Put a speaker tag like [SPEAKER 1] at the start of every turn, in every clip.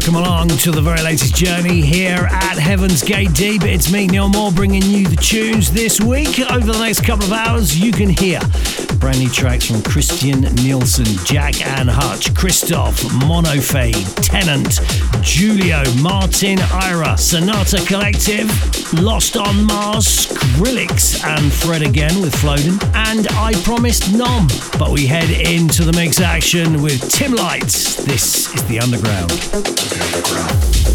[SPEAKER 1] Welcome along to the very latest journey here at Heaven's Gate Deep. It's me, Neil Moore, bringing you the tunes this week. Over the next couple of hours, you can hear brand new tracks from Christian Nielsen, Jac and Hutch, Cristoph, Monofade, Tennant, Julioo, Martin, Eyerer, Sonata Collective, Lost on Mars, Skrillex, and Fred again with Flowdan, and I Promised Mom. But we head into the mix action with Tim Lights. This is The Underground.
[SPEAKER 2] I'm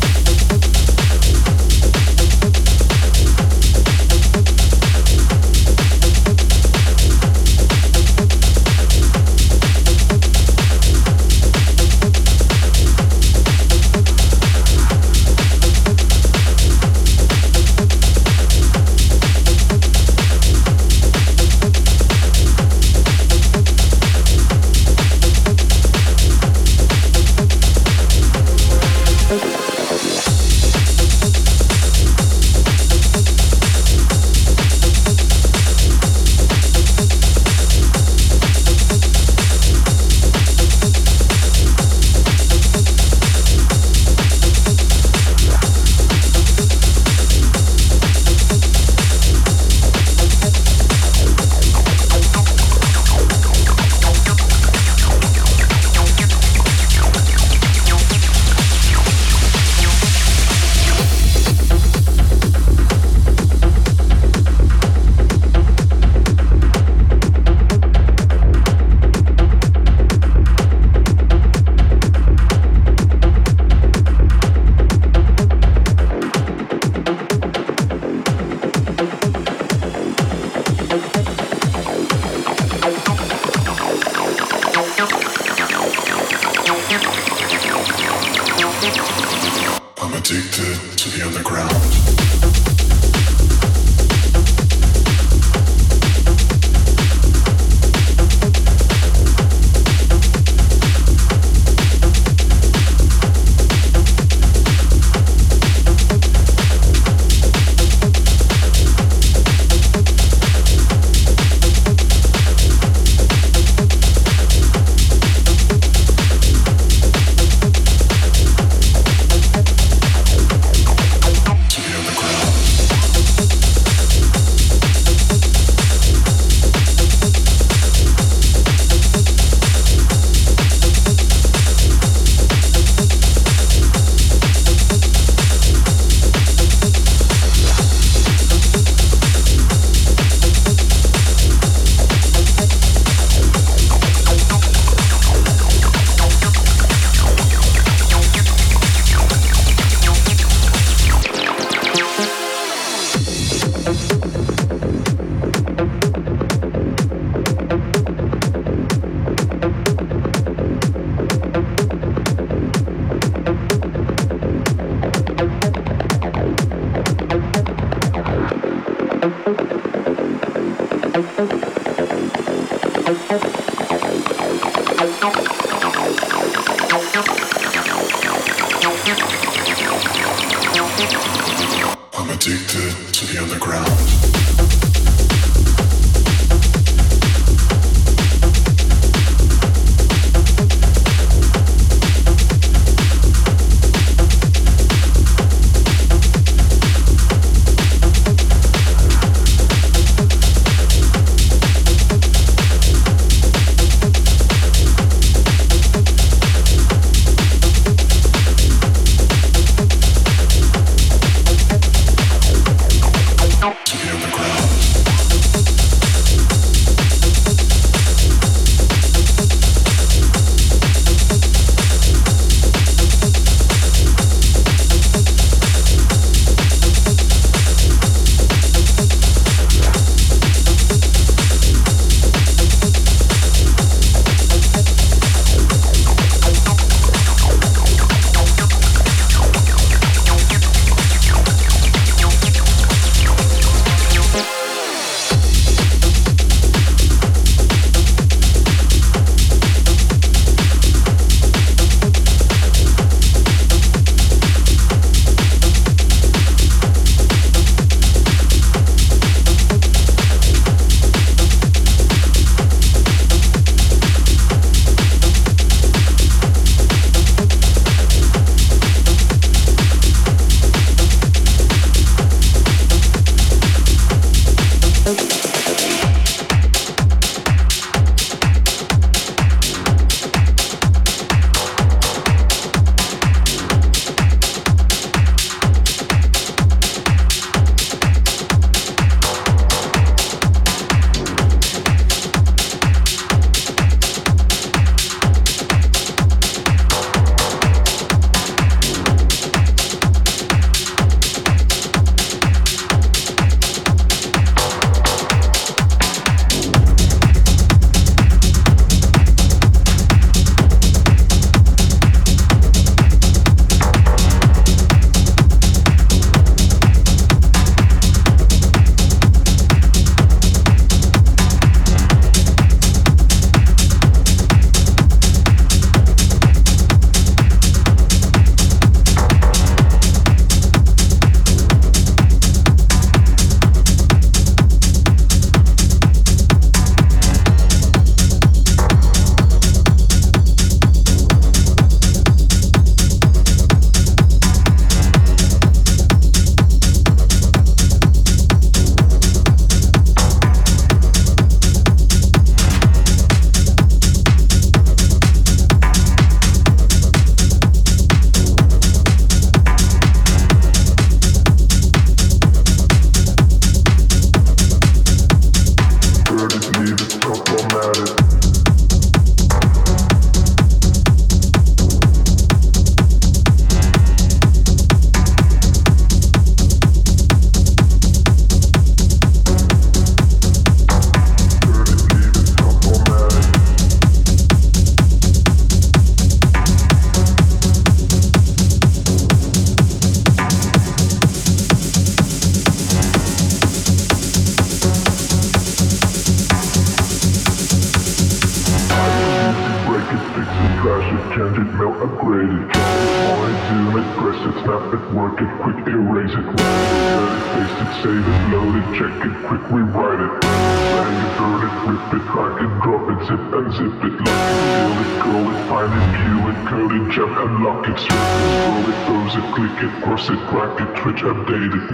[SPEAKER 3] it, click it, cross it, crack it, twitch, update it,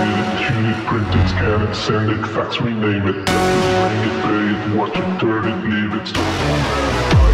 [SPEAKER 3] read it, tune it, print it, scan it, send it, fax, rename it, ring it, pay it, watch it, turn it, leave it, stop it.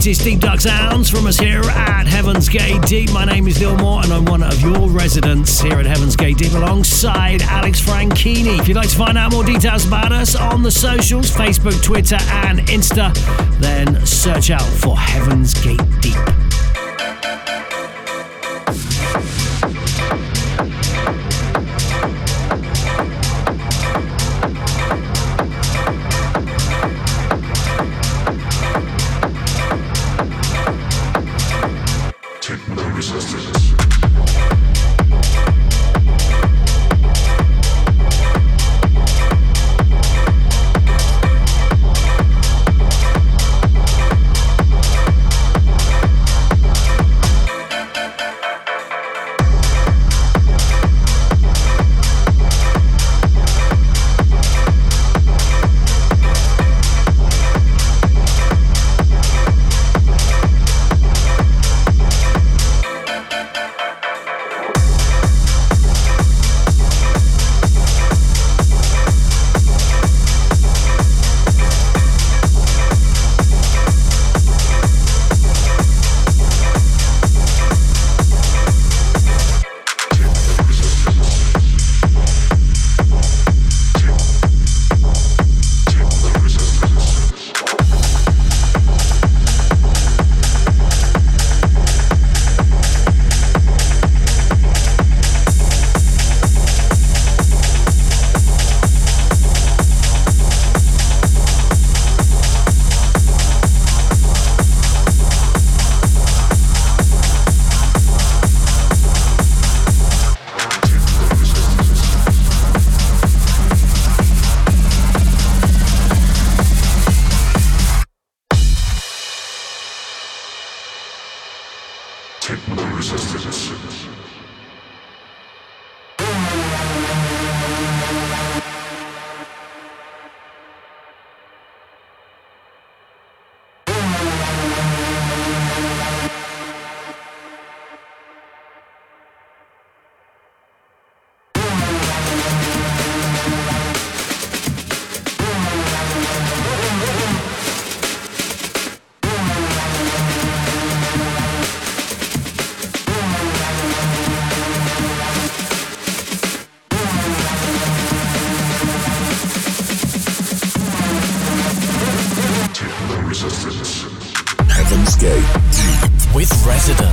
[SPEAKER 1] latest Deep Dark sounds from us here at Heaven's Gate Deep. My name is Neil Moore and I'm one of your residents here at Heaven's Gate Deep alongside Alex Franchini. If you'd like to find out more details about us on the socials, Facebook, Twitter, and Insta, then search out for Heaven's Gate Deep.
[SPEAKER 4] Dun dun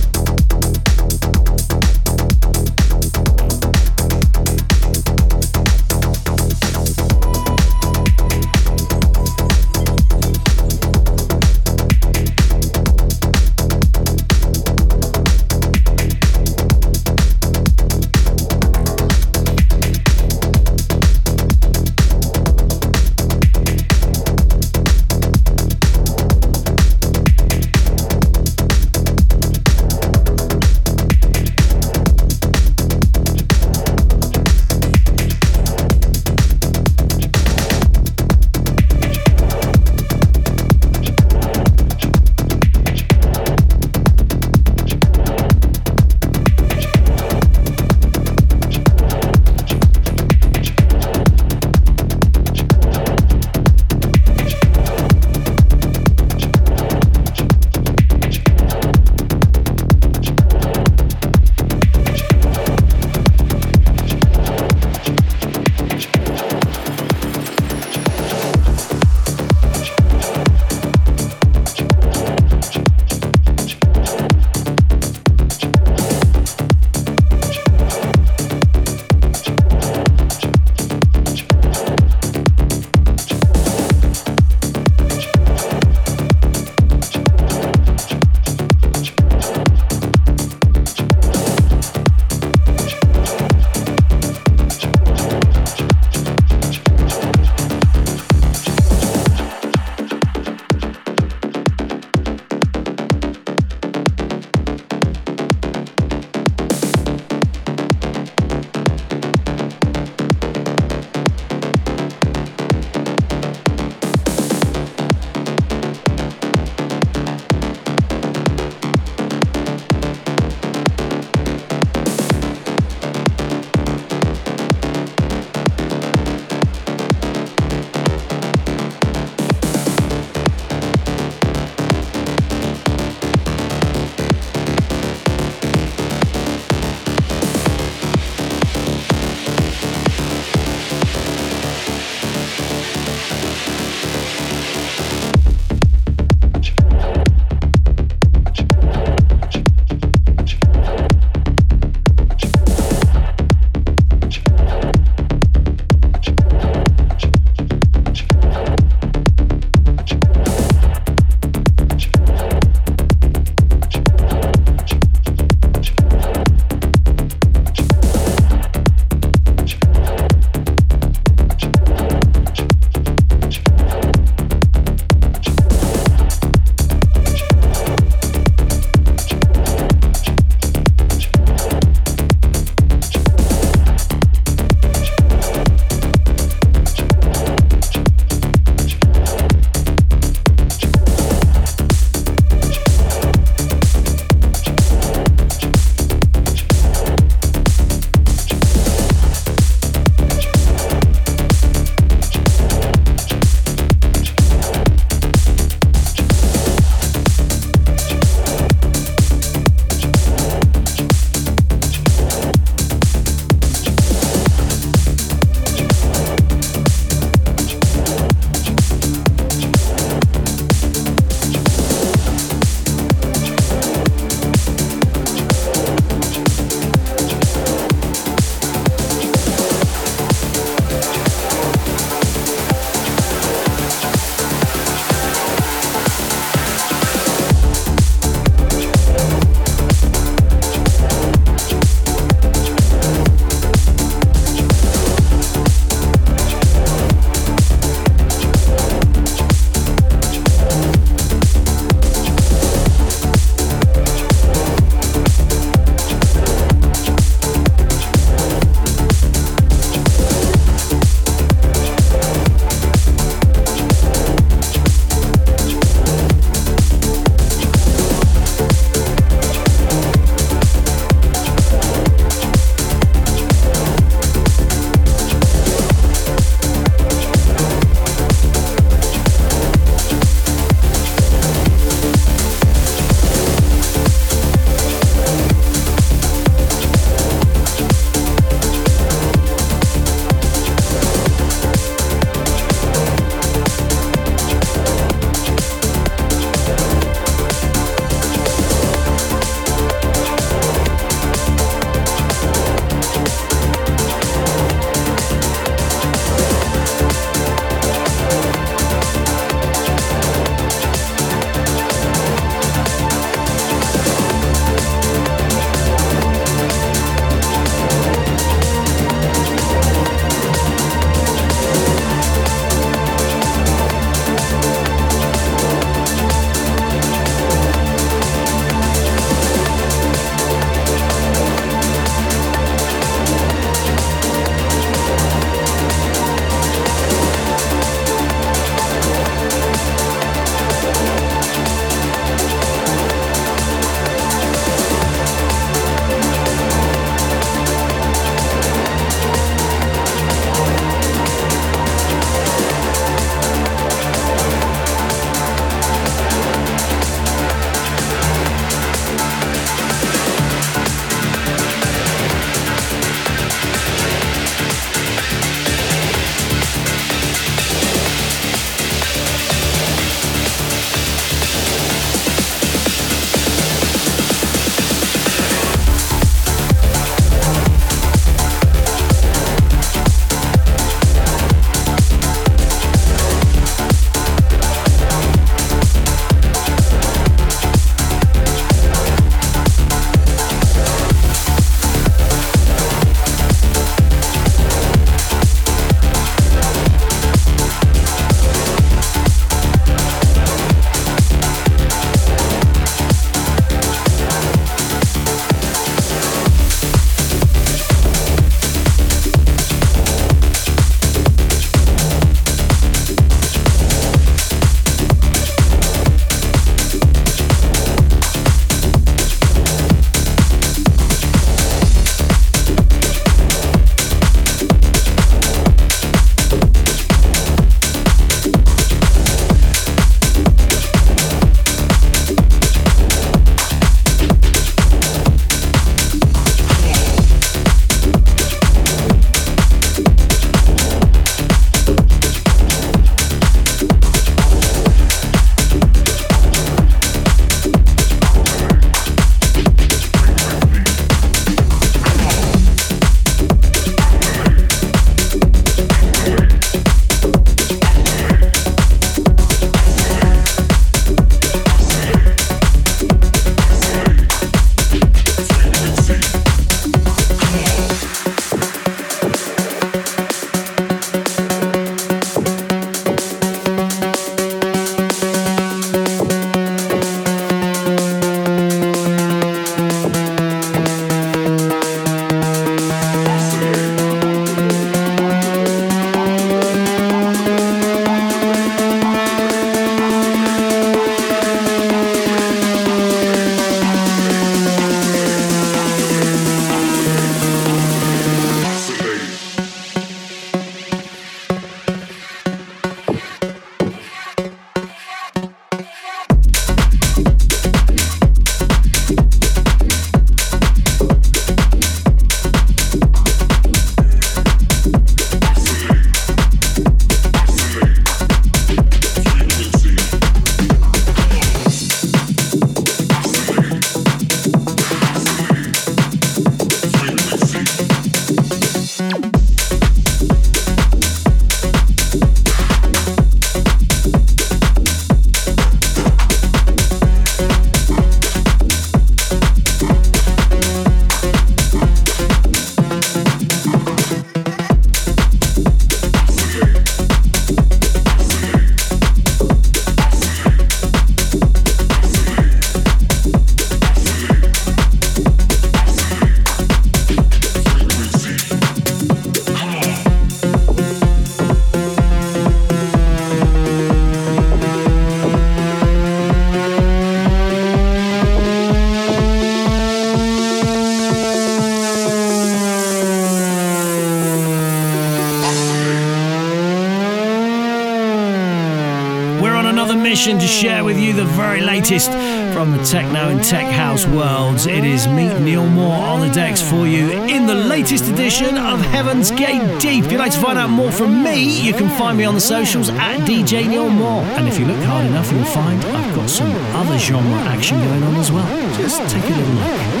[SPEAKER 1] worlds. It is Meet Neil Moore on the decks for you in the latest edition of Heaven's Gate Deep. If you'd like to find out more from me, you can find me on the socials at DJ Neil Moore. And if you look hard enough, you'll find I've got some other genre action going on as well. Just take a little
[SPEAKER 5] Heaven's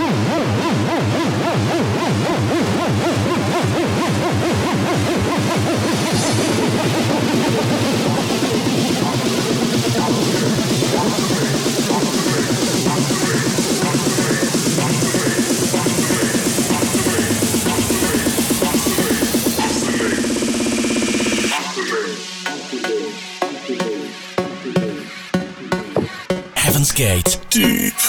[SPEAKER 5] Gate.
[SPEAKER 2] Deep.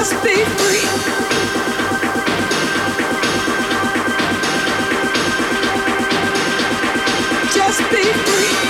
[SPEAKER 6] In be wide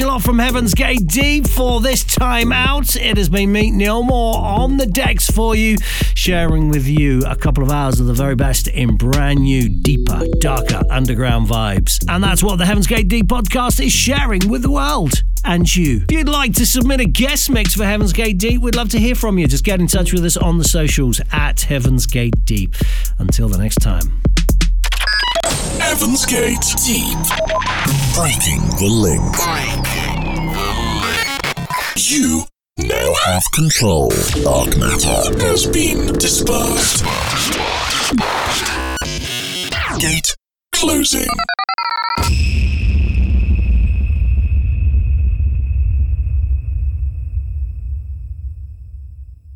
[SPEAKER 1] A lot from Heaven's Gate Deep for this time out. It has been me, Neil Moore, on the decks for you, sharing with you a couple of hours of the very best in brand new, deeper, darker underground vibes. And that's what the Heaven's Gate Deep podcast is sharing with the world and you. If you'd like to submit a guest mix for Heaven's Gate Deep, we'd love to hear from you. Just get in touch with us on the socials at Heaven's Gate Deep. Until the next time.
[SPEAKER 2] Heaven's Gate Deep. Breaking the link. You now have control. Dark matter has been dispersed. Gate closing.